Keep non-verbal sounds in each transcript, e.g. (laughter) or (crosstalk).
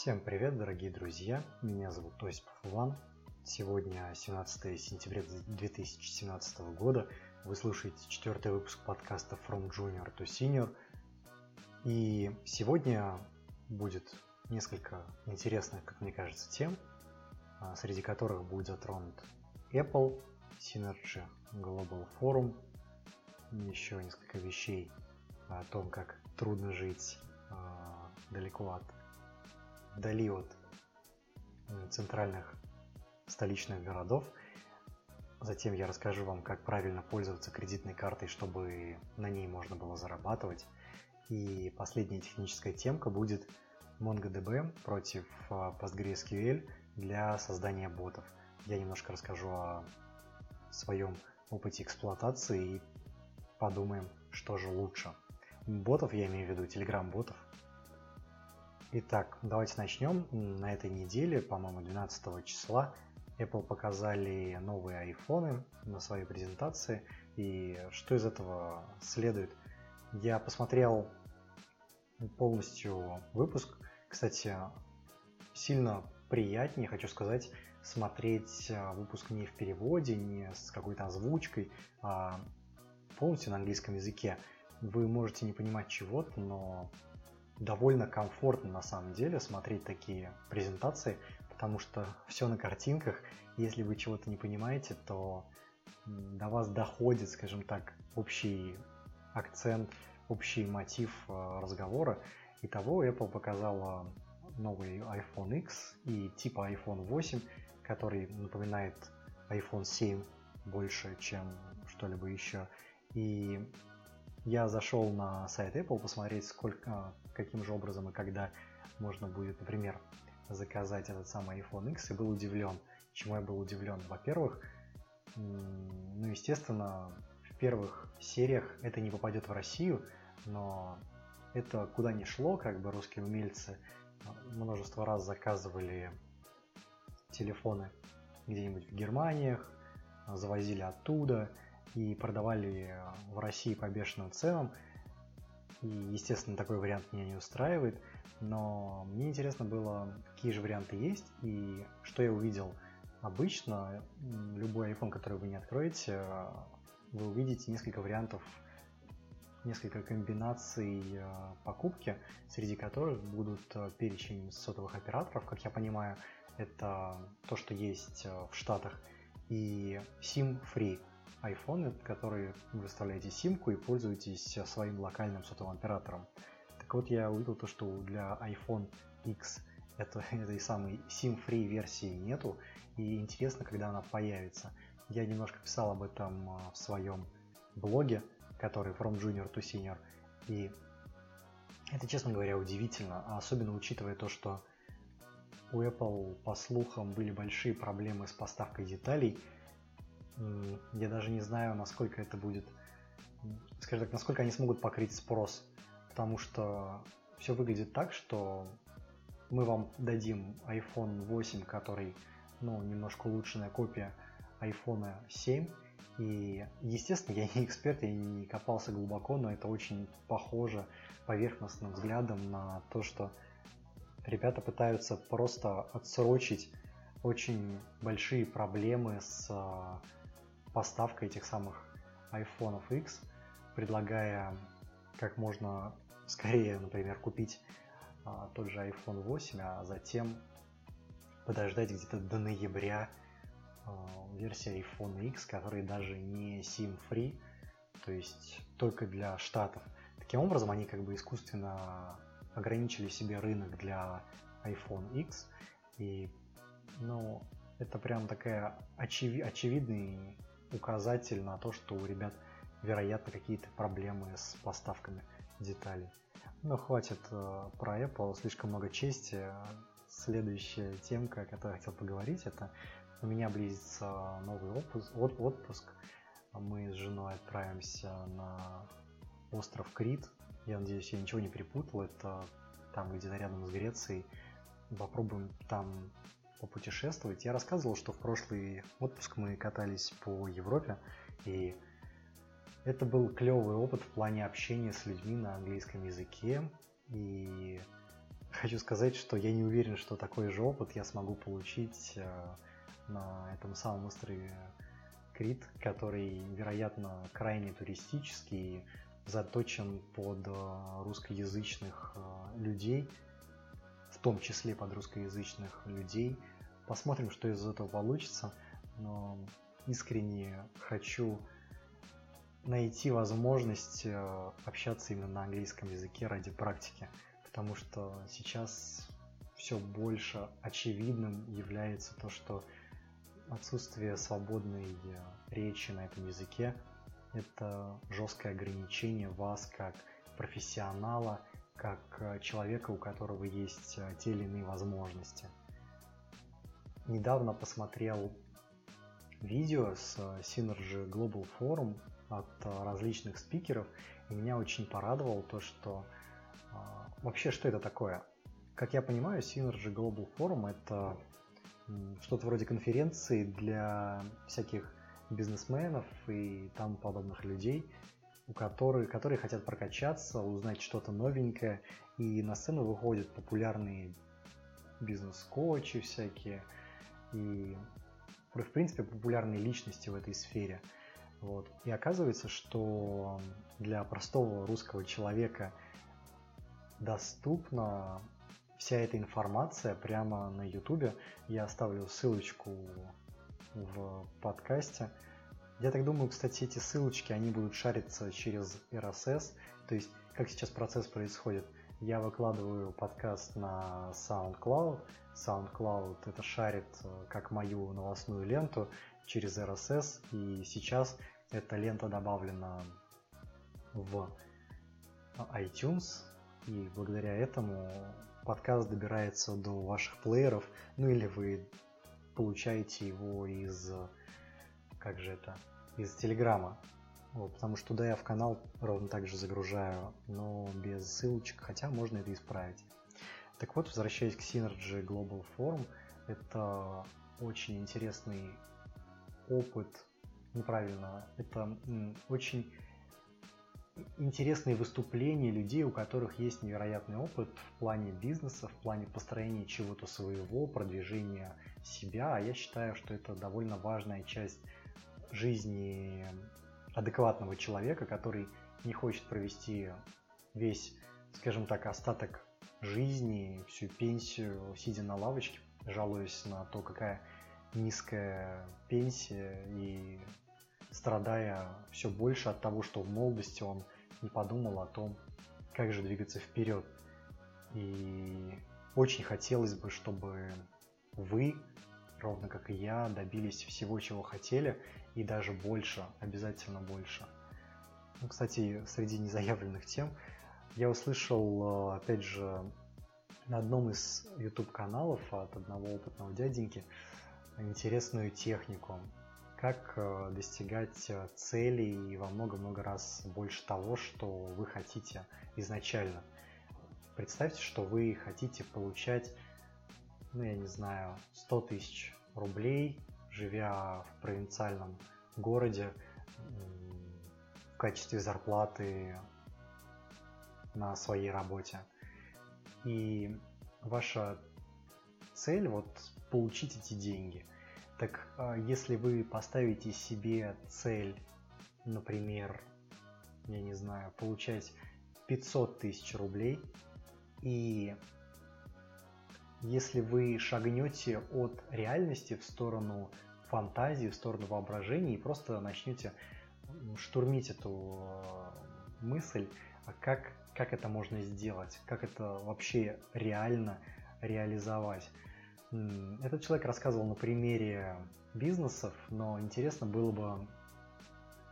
Всем привет, дорогие друзья! Меня зовут Осипов Иван. Сегодня 17 сентября 2017 года. Вы слушаете четвертый выпуск подкаста From Junior to Senior. И сегодня будет несколько интересных, как мне кажется, тем, а, среди которых будет затронут Apple, Synergy Global Forum, еще несколько вещей о том, как трудно жить а, далеко от вдали от центральных столичных городов. Затем я расскажу вам, как правильно пользоваться кредитной картой, чтобы на ней можно было зарабатывать. И последняя техническая темка будет MongoDB против а, PostgreSQL для создания ботов. Я немножко расскажу о своем опыте эксплуатации и подумаем, что же лучше. Ботов я имею в виду, Telegram-ботов Итак, давайте начнем. На этой неделе, по-моему, 12 числа, Apple показали новые айфоны на своей презентации. И что из этого следует? Я посмотрел полностью выпуск. Кстати, сильно приятнее, хочу сказать, смотреть а, выпуск не в переводе, не с какой-то озвучкой, а полностью на английском языке. Вы можете не понимать чего-то, но довольно комфортно на самом деле смотреть такие презентации, потому что все на картинках. Если вы чего-то не понимаете, то до вас доходит, скажем так, общий акцент, общий мотив э, разговора. Итого Apple показала новый iPhone X и типа iPhone 8, который напоминает iPhone 7 больше, чем что-либо еще. И я зашел на сайт Apple посмотреть, сколько, каким же образом и когда можно будет, например, заказать этот самый iPhone X, и был удивлен. Чему я был удивлен? Во-первых, ну, естественно, в первых сериях это не попадет в Россию, но это куда ни шло, как бы русские умельцы множество раз заказывали телефоны где-нибудь в Германиях, завозили оттуда – и продавали в России по бешеным ценам. И, естественно, такой вариант меня не устраивает, но мне интересно было, какие же варианты есть и что я увидел. Обычно любой iPhone, который вы не откроете, вы увидите несколько вариантов, несколько комбинаций э, покупки, среди которых будут э, перечень сотовых операторов, как я понимаю, это то, что есть э, в Штатах, и SIM-free iPhone, которые вы вставляете симку и пользуетесь своим локальным сотовым оператором. Так вот, я увидел то, что для iPhone X (laughs) это, этой самой SIM-free версии нету, и интересно, когда она появится. Я немножко писал об этом а, в своем блоге, который From Junior to Senior, и это, честно говоря, удивительно, особенно учитывая то, что у Apple, по слухам, были большие проблемы с поставкой деталей – я даже не знаю, насколько это будет, скажем так, насколько они смогут покрыть спрос, потому что все выглядит так, что мы вам дадим iPhone 8, который, ну, немножко улучшенная копия iPhone 7, и, естественно, я не эксперт, я не копался глубоко, но это очень похоже поверхностным взглядом на то, что ребята пытаются просто отсрочить очень большие проблемы с поставка этих самых iPhone X, предлагая как можно (laughs) скорее, например, купить а, тот же iPhone 8, а затем подождать где-то до ноября а, версия iPhone X, который даже не SIM-free, то есть только для штатов. Таким образом, они как бы искусственно ограничили себе рынок для iPhone X, и ну, это прям такая очеви- очевидный указатель на то, что у ребят, вероятно, какие-то проблемы с поставками деталей. Но хватит э, про Apple, слишком много чести. Следующая темка, о которой я хотел поговорить, это у меня близится новый отпуск, отпуск. Мы с женой отправимся на остров Крит. Я надеюсь, я ничего не перепутал. Это там где-то рядом с Грецией. Попробуем там попутешествовать. Я рассказывал, что в прошлый отпуск мы катались по Европе, и это был клевый опыт в плане общения с людьми на английском языке. И хочу сказать, что я не уверен, что такой же опыт я смогу получить э, на этом самом острове Крит, который, вероятно, крайне туристический, заточен под э, русскоязычных э, людей, том числе под русскоязычных людей. Посмотрим, что из этого получится, но искренне хочу найти возможность э, общаться именно на английском языке ради практики, потому что сейчас все больше очевидным является то, что отсутствие свободной речи на этом языке – это жесткое ограничение вас как профессионала, как э, человека, у которого есть э, те или иные возможности. Недавно посмотрел видео с Synergy Global Forum от э, различных спикеров, и меня очень порадовало то, что вообще что это такое. Как я понимаю, Synergy Global Forum это что-то вроде конференции для всяких бизнесменов и там подобных людей, у которых, которые хотят прокачаться, узнать что-то новенькое, и на сцену выходят популярные бизнес-коучи всякие, и в принципе популярные личности в этой сфере. Вот. И оказывается, что для простого русского человека доступна вся эта информация прямо на YouTube. Я оставлю ссылочку в подкасте. Я так думаю, кстати, эти ссылочки, они будут шариться через RSS. То есть, как сейчас процесс происходит. Я выкладываю подкаст на SoundCloud. SoundCloud это шарит э, как мою новостную ленту через RSS. И сейчас эта лента добавлена в iTunes. И благодаря этому подкаст добирается до ваших плееров, ну или вы получаете его из, как же это, из Телеграма. Вот, потому что туда я в канал ровно так же загружаю, но без ссылочек, хотя можно это исправить. Так вот, возвращаясь к Synergy Global Forum, это очень интересный опыт, неправильно, это очень интересные выступления людей, у которых есть невероятный опыт в плане бизнеса, в плане построения чего-то своего, продвижения себя. А я считаю, что это довольно важная часть жизни адекватного человека, который не хочет провести весь, скажем так, остаток жизни, всю пенсию, сидя на лавочке, жалуясь на то, какая низкая пенсия и страдая все больше от того, что в молодости он не подумал о том, как же двигаться вперед. И очень хотелось бы, чтобы вы, ровно как и я, добились всего, чего хотели, и даже больше, обязательно больше. Ну, кстати, среди незаявленных тем я услышал, опять же, на одном из YouTube каналов от одного опытного дяденьки интересную технику как э, достигать э, целей во много-много раз больше того, что вы хотите изначально. Представьте, что вы хотите получать, ну я не знаю, 100 тысяч рублей, живя в провинциальном городе в качестве зарплаты на своей работе. И ваша цель вот получить эти деньги – так а, если вы поставите себе цель, например, я не знаю, получать 500 тысяч рублей, и если вы шагнете от реальности в сторону фантазии, в сторону воображения и просто начнете штурмить эту а, мысль, а как, как это можно сделать, как это вообще реально реализовать. Этот человек рассказывал на примере бизнесов, но интересно было бы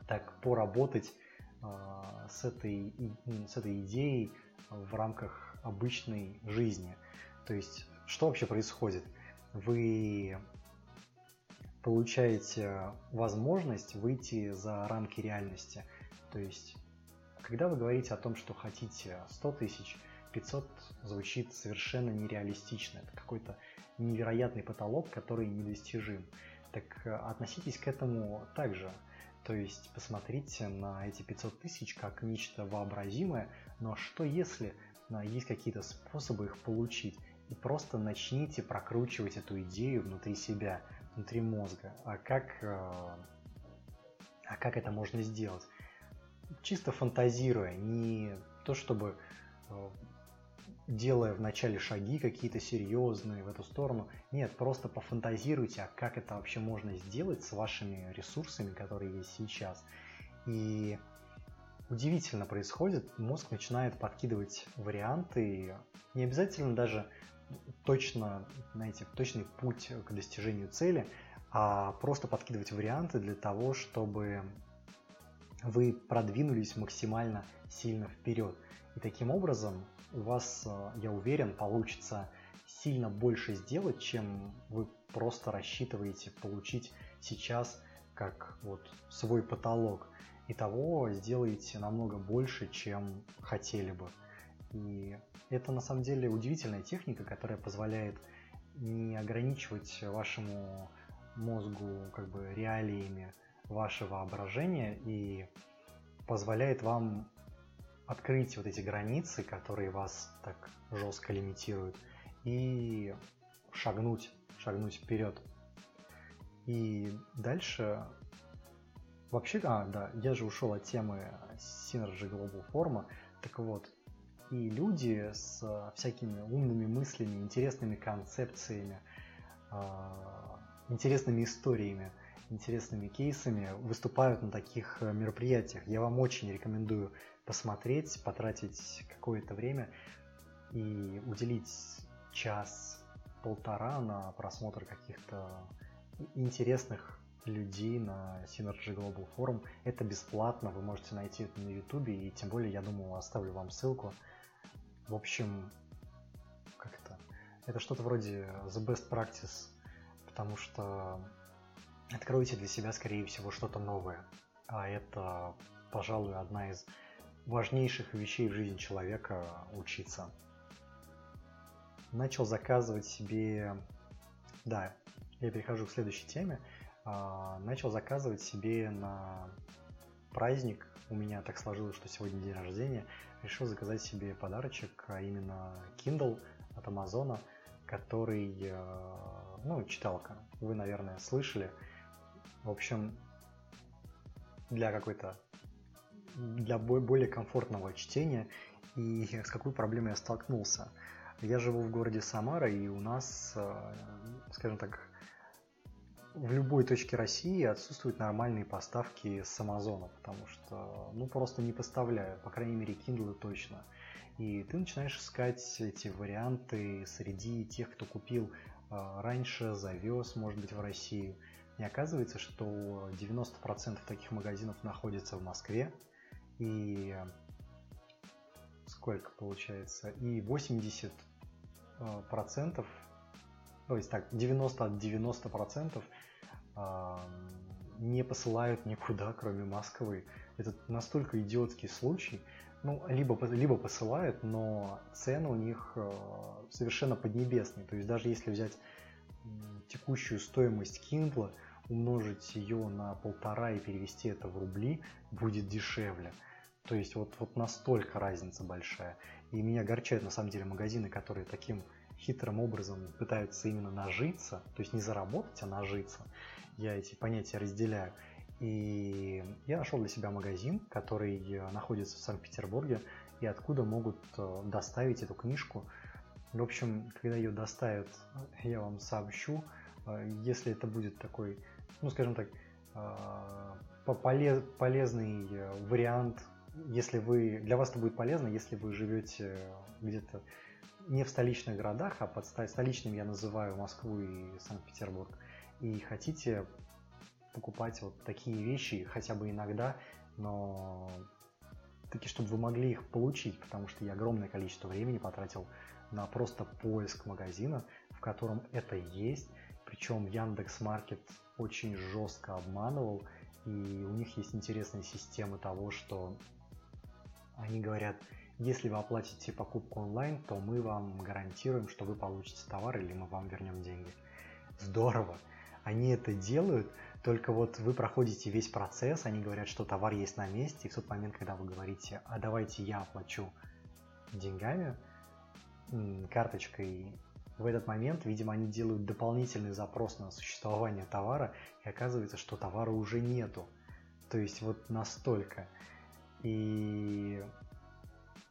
так поработать э, с, этой, с этой идеей в рамках обычной жизни. То есть, что вообще происходит? Вы получаете возможность выйти за рамки реальности. То есть, когда вы говорите о том, что хотите 100 тысяч, 500 звучит совершенно нереалистично. Это какой-то невероятный потолок, который недостижим. Так э, относитесь к этому также. То есть посмотрите на эти 500 тысяч как нечто вообразимое, но что если есть какие-то способы их получить. И просто начните прокручивать эту идею внутри себя, внутри мозга. А как, э, а как это можно сделать? Чисто фантазируя, не то чтобы э, делая вначале шаги какие-то серьезные в эту сторону. Нет, просто пофантазируйте, а как это вообще можно сделать с вашими ресурсами, которые есть сейчас. И удивительно происходит, мозг начинает подкидывать варианты, не обязательно даже точно, знаете, точный путь к достижению цели, а просто подкидывать варианты для того, чтобы вы продвинулись максимально сильно вперед. И таким образом у вас, э, я уверен, получится сильно больше сделать, чем вы просто рассчитываете получить сейчас как вот свой потолок. И того сделаете намного больше, чем хотели бы. И это на самом деле удивительная техника, которая позволяет не ограничивать вашему мозгу как бы реалиями ваше воображение и позволяет вам открыть вот эти границы, которые вас так жестко лимитируют, и шагнуть, шагнуть вперед. И дальше вообще, а, да, я же ушел от темы Synergy Global Forum, так вот, и люди с всякими умными мыслями, интересными концепциями, а, интересными историями, интересными кейсами выступают на таких мероприятиях. Я вам очень рекомендую посмотреть, потратить какое-то время и уделить час-полтора на просмотр каких-то интересных людей на Synergy Global Forum. Это бесплатно, вы можете найти это на YouTube, и тем более, я думаю, оставлю вам ссылку. В общем, как это? Это что-то вроде The Best Practice, потому что откроете для себя, скорее всего, что-то новое. А это, пожалуй, одна из важнейших вещей в жизни человека учиться. Начал заказывать себе... Да, я перехожу к следующей теме. А, начал заказывать себе на праздник. У меня так сложилось, что сегодня день рождения. Решил заказать себе подарочек, а именно Kindle от Амазона, который, э, ну, читалка. Вы, наверное, слышали. В общем, для какой-то для более комфортного чтения и (laughs) с какой проблемой я столкнулся. Я живу в городе Самара, и у нас, э, скажем так, в любой точке России отсутствуют нормальные поставки с Амазона, потому что, ну, просто не поставляют, по крайней мере, Kindle точно. И ты начинаешь искать эти варианты среди тех, кто купил э, раньше, завез, может быть, в Россию. И оказывается, что 90% таких магазинов находится в Москве, и сколько получается? И 80 э, процентов, то есть так, 90 от 90 процентов не посылают никуда, кроме Москвы. Это настолько идиотский случай. Ну, либо, либо посылают, но цены у них э, совершенно поднебесные. То есть даже если взять текущую стоимость Kindle, умножить ее на полтора и перевести это в рубли, будет дешевле. То есть вот, вот настолько разница большая. И меня огорчают на самом деле магазины, которые таким хитрым образом пытаются именно нажиться, то есть не заработать, а нажиться. Я эти понятия разделяю. И я нашел для себя магазин, который находится в Санкт-Петербурге, и откуда могут э, доставить эту книжку. В общем, когда ее доставят, я вам сообщу, э, если это будет такой, ну скажем так, э, полезный вариант если вы, для вас это будет полезно, если вы живете где-то не в столичных городах, а под столичным я называю Москву и Санкт-Петербург, и хотите покупать вот такие вещи хотя бы иногда, но таки, чтобы вы могли их получить, потому что я огромное количество времени потратил на просто поиск магазина, в котором это есть, причем Яндекс Маркет очень жестко обманывал, и у них есть интересная система того, что они говорят, если вы оплатите покупку онлайн, то мы вам гарантируем, что вы получите товар или мы вам вернем деньги. Здорово. Они это делают, только вот вы проходите весь процесс, они говорят, что товар есть на месте, и в тот момент, когда вы говорите, а давайте я оплачу деньгами, карточкой. В этот момент, видимо, они делают дополнительный запрос на существование товара, и оказывается, что товара уже нету. То есть вот настолько. И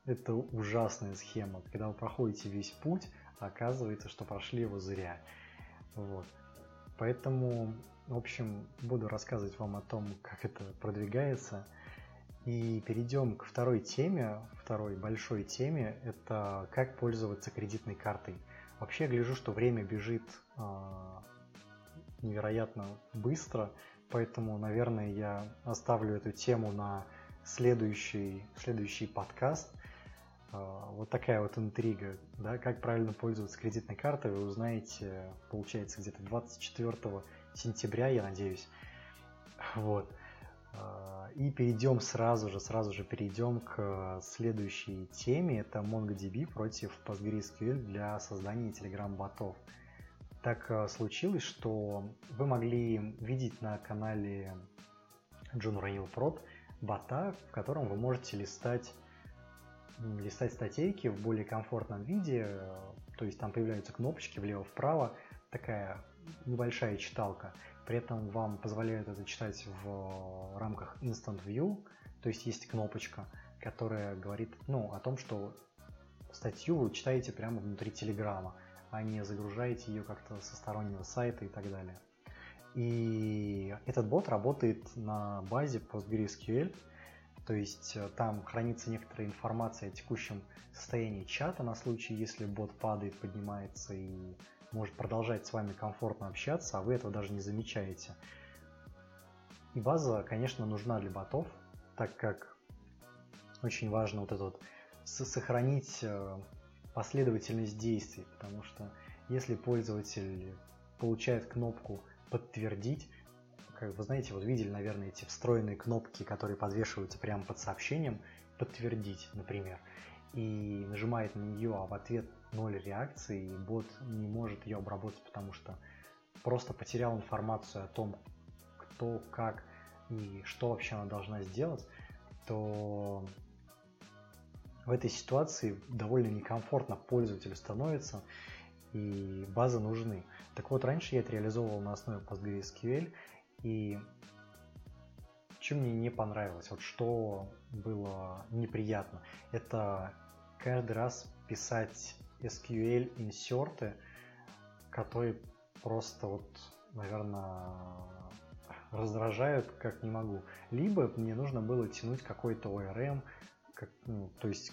это ужасная схема. Когда вы проходите весь путь, оказывается, что прошли его зря. Вот. Поэтому, в общем, буду рассказывать вам о том, как это продвигается. И перейдем к второй теме, второй большой теме, это как пользоваться кредитной картой. Вообще гляжу, что время бежит э, невероятно быстро, поэтому, наверное, я оставлю эту тему на следующий, следующий подкаст. Э, вот такая вот интрига, да, как правильно пользоваться кредитной картой, вы узнаете, получается, где-то 24 сентября, я надеюсь. Вот. А, и перейдем сразу же, сразу же перейдем к следующей теме. Это MongoDB против PostgreSQL для создания Telegram-ботов. Так а, случилось, что вы могли видеть на канале John Ранил Prod бота, в котором вы можете листать листать статейки в более комфортном виде, то есть там появляются кнопочки влево-вправо, такая небольшая читалка. При этом вам позволяют это читать в рамках Instant View, то есть есть кнопочка, которая говорит ну, о том, что статью вы читаете прямо внутри Телеграма, а не загружаете ее как-то со стороннего сайта и так далее. И этот бот работает на базе PostgreSQL, то есть э, там хранится некоторая информация о текущем состоянии чата на случай, если бот падает, поднимается и может продолжать с вами комфортно общаться, а вы этого даже не замечаете. И база, конечно, нужна для ботов, так как очень важно вот это вот сохранить э, последовательность действий, потому что если пользователь получает кнопку «Подтвердить», как вы знаете, вот видели, наверное, эти встроенные кнопки, которые подвешиваются прямо под сообщением «Подтвердить», например, и нажимает на нее, а в ответ ноль реакции, и бот не может ее обработать, потому что просто потерял информацию о том, кто, как и что вообще она должна сделать, то в этой ситуации довольно некомфортно пользователю становится, и базы нужны. Так вот, раньше я это реализовывал на основе PostgreSQL, и что мне не понравилось, вот что было неприятно, это каждый раз писать SQL инсерты, которые просто вот, наверное, раздражают как не могу. Либо мне нужно было тянуть какой-то ORM, как, ну, то есть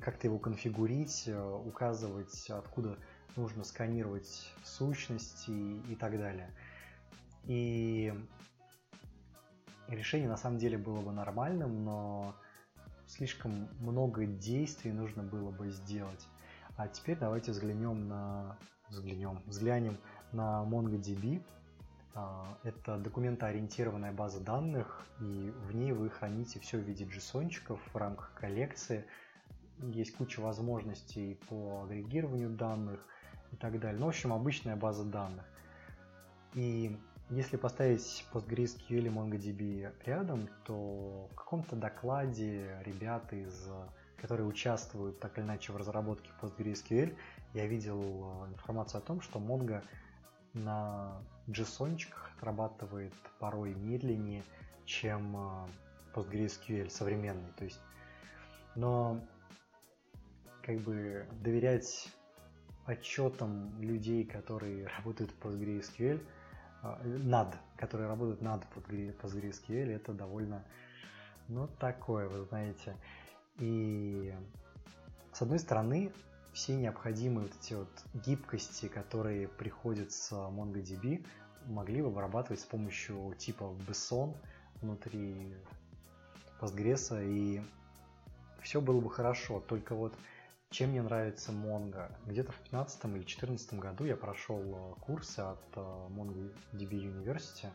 как-то его конфигурить, э, указывать, откуда нужно сканировать сущности и так далее. И решение на самом деле было бы нормальным, но слишком много действий нужно было бы сделать. А теперь давайте взглянем на... Взглянем, взглянем на MongoDB. А, это документоориентированная база данных, и в ней вы храните все в виде json в рамках коллекции. Есть куча возможностей по агрегированию данных и так далее. Ну, в общем, обычная база данных. И если поставить PostgreSQL и MongoDB рядом, то в каком-то докладе ребята, из, которые участвуют так или иначе в разработке PostgreSQL, я видел э, информацию о том, что Mongo на JSON отрабатывает порой медленнее, чем э, PostgreSQL современный. То есть, но как бы доверять отчетам людей, которые (laughs) работают в PostgreSQL – над, которые работают над PostgreSQL, это довольно, ну, такое, вы знаете. И с одной стороны, все необходимые вот эти вот гибкости, которые приходят с MongoDB, могли бы вырабатывать с помощью типа BSON внутри Postgres, и все было бы хорошо. Только вот чем мне нравится Mongo? Где-то в 2015 или 2014 году я прошел э, курсы от э, MongoDB University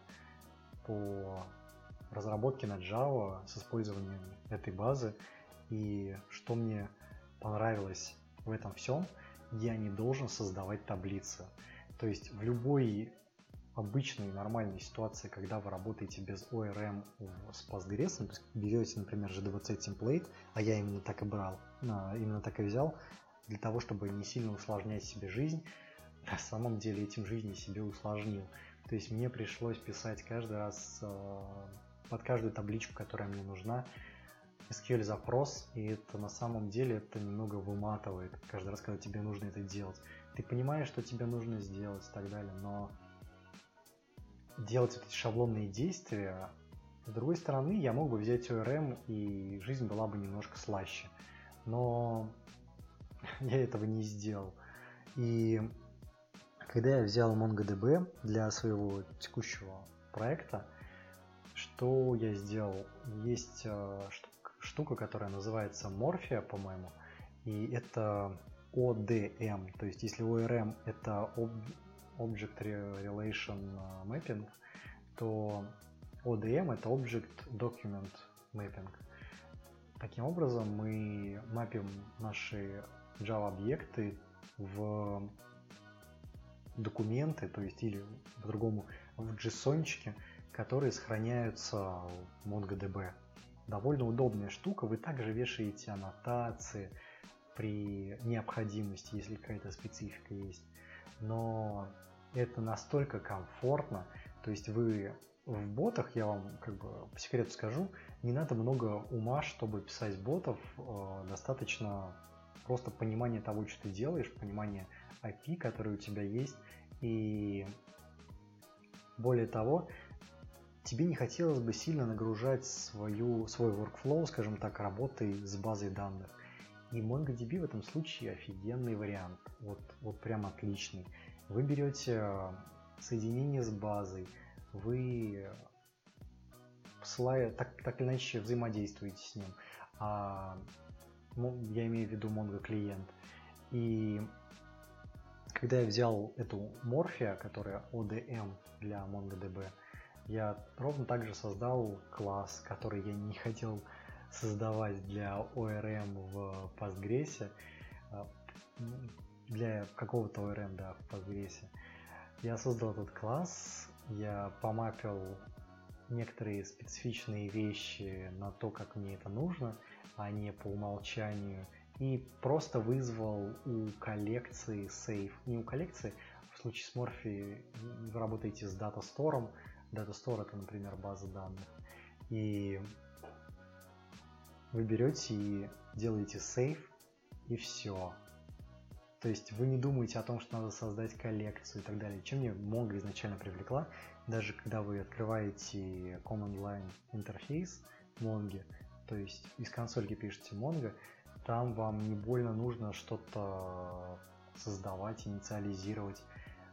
по разработке на Java с использованием этой базы. И что мне понравилось в этом всем, я не должен создавать таблицы. То есть в любой обычной нормальной ситуации, когда вы работаете без ORM с Postgres, то есть берете, например, G20 template, а я именно так и брал, а, именно так и взял, для того, чтобы не сильно усложнять себе жизнь, на самом деле этим жизнь себе усложнил. То есть мне пришлось писать каждый раз э, под каждую табличку, которая мне нужна, SQL запрос, и это на самом деле это немного выматывает каждый раз, когда тебе нужно это делать. Ты понимаешь, что тебе нужно сделать и так далее, но делать эти шаблонные действия, с другой стороны, я мог бы взять ORM, и жизнь была бы немножко слаще. Но (laughs) я этого не сделал. И когда я взял MongoDB для своего текущего проекта, что я сделал? Есть э, штука, которая называется Morphia, по-моему, и это ODM, то есть если ORM это Object Relation Mapping, то ODM это Object Document Mapping. Таким образом мы мапим наши Java-объекты в документы, то есть или по-другому в JSON, которые сохраняются в MongoDB. Довольно удобная штука, вы также вешаете аннотации при необходимости, если какая-то специфика есть. Но это настолько комфортно, то есть вы в ботах, я вам как бы по секрету скажу, не надо много ума, чтобы писать ботов, э, достаточно просто понимание того, что ты делаешь, понимание API, которые у тебя есть, и более того, тебе не хотелось бы сильно нагружать свою, свой workflow, скажем так, работой с базой данных. И MongoDB в этом случае офигенный вариант, вот, вот прям отличный. Вы берете э, соединение с базой, вы посылая, так, так или иначе взаимодействуете с ним. А, я имею в виду Mongo клиент. И когда я взял эту Morphia, которая ODM для MongoDB, я ровно так же создал класс, который я не хотел создавать для ORM в Postgres, а, для какого-то ORM, да, в Postgres. Я создал этот класс, я помапил некоторые специфичные вещи на то, как мне это нужно, а не по умолчанию, и просто вызвал у коллекции сейф. Не у коллекции, в случае с Morphe вы работаете с датастором, датастор это, например, база данных, и вы берете и делаете сейф, и все. То есть вы не думаете о том, что надо создать коллекцию и так далее. Чем мне Mongo изначально привлекла, даже когда вы открываете Command Line интерфейс Mongo, то есть из консольки пишете Mongo, там вам не больно нужно что-то создавать, инициализировать.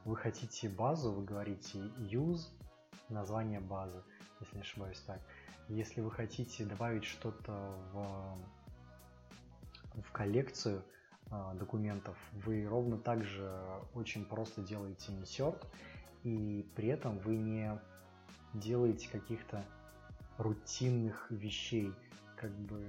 Вы хотите базу, вы говорите use, название базы, если не ошибаюсь так. Если вы хотите добавить что-то в, в коллекцию документов, вы ровно так же очень просто делаете insert, и при этом вы не делаете каких-то рутинных вещей. Как бы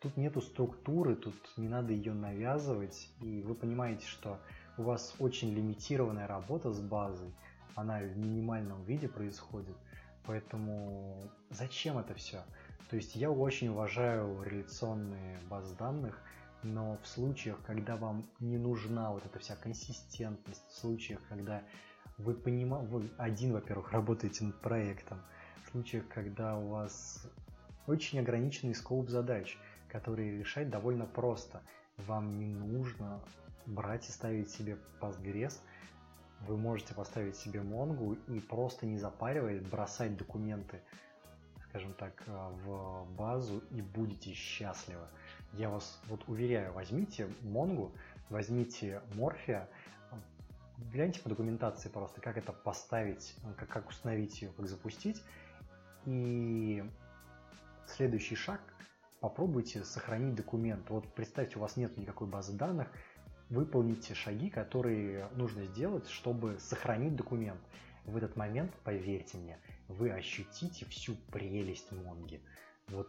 тут нету структуры, тут не надо ее навязывать, и вы понимаете, что у вас очень лимитированная работа с базой, она в минимальном виде происходит, Поэтому зачем это все? То есть я очень уважаю реляционные базы данных, но в случаях, когда вам не нужна вот эта вся консистентность, в случаях, когда вы понимаете, вы один, во-первых, (laughs) работаете над проектом, в случаях, когда у вас очень ограниченный скоп задач, которые решать довольно просто. Вам не нужно брать и ставить себе Postgres – вы можете поставить себе Монгу и просто не запариваясь бросать документы, скажем так, э, в базу и будете счастливы. Я вас вот уверяю, возьмите Монгу, возьмите Морфия, гляньте по документации просто, как это поставить, как, как установить ее, как запустить. И следующий шаг, попробуйте сохранить документ. Вот представьте, у вас нет никакой базы данных, выполните шаги, которые нужно сделать, чтобы сохранить документ. В этот момент, поверьте мне, вы ощутите всю прелесть Монги. Вот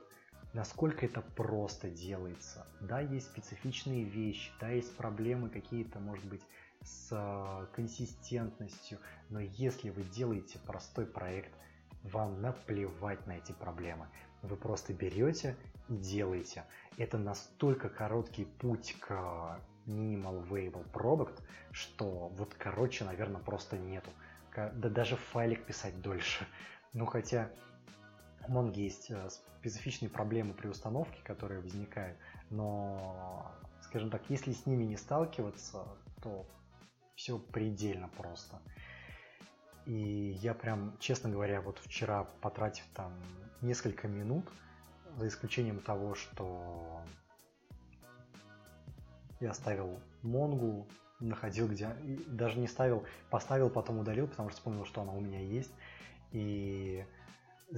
насколько это просто делается. Да, есть специфичные вещи, да, есть проблемы какие-то, может быть, с э, консистентностью, но если вы делаете простой проект, вам наплевать на эти проблемы. Вы просто берете и делаете. Это настолько короткий путь к Minimal Viable Product, что вот короче, наверное, просто нету. Да даже файлик писать дольше. Ну хотя Mongo есть э, специфичные проблемы при установке, которые возникают, но, скажем так, если с ними не сталкиваться, то все предельно просто. И я прям, честно говоря, вот вчера, потратив там несколько минут, за исключением того, что я ставил Монгу, находил где, даже не ставил, поставил, потом удалил, потому что вспомнил, что она у меня есть. И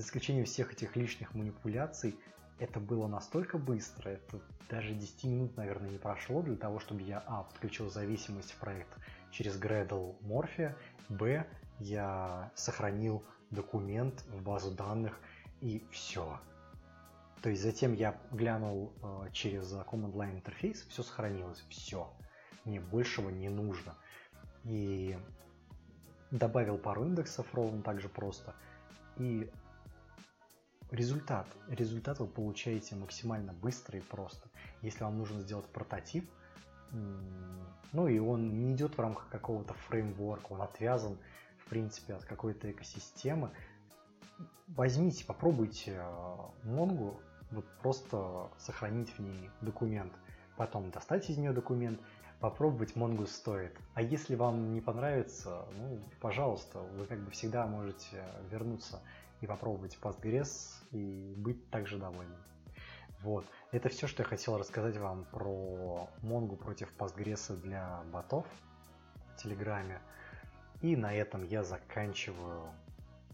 за исключением всех этих лишних манипуляций, это было настолько быстро, это даже 10 минут, наверное, не прошло для того, чтобы я, а, подключил зависимость в проект через Gradle Morphe, б, я сохранил документ в базу данных и все. То есть затем я глянул э, через Command Line интерфейс, все сохранилось, все. Мне большего не нужно. И добавил пару индексов ровно так же просто. И результат. Результат вы получаете максимально быстро и просто. Если вам нужно сделать прототип, ну и он не идет в рамках какого-то фреймворка, он отвязан, в принципе, от какой-то экосистемы, возьмите, попробуйте Mongo, э, вот просто сохранить в ней документ, потом достать из нее документ, попробовать Mongo стоит. А если вам не понравится, ну, пожалуйста, вы как бы всегда можете вернуться и попробовать Postgres и быть также довольным. Вот. Это все, что я хотел рассказать вам про Mongo против Postgres для ботов в Телеграме. И на этом я заканчиваю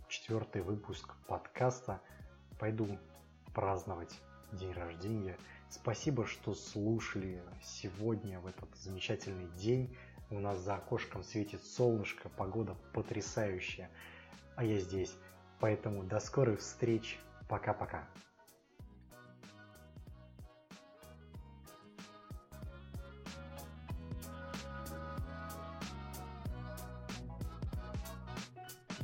четвертый выпуск подкаста. Пойду праздновать день рождения. Спасибо, что слушали сегодня в этот замечательный день. У нас за окошком светит солнышко, погода потрясающая, а я здесь. Поэтому до скорых встреч. Пока-пока.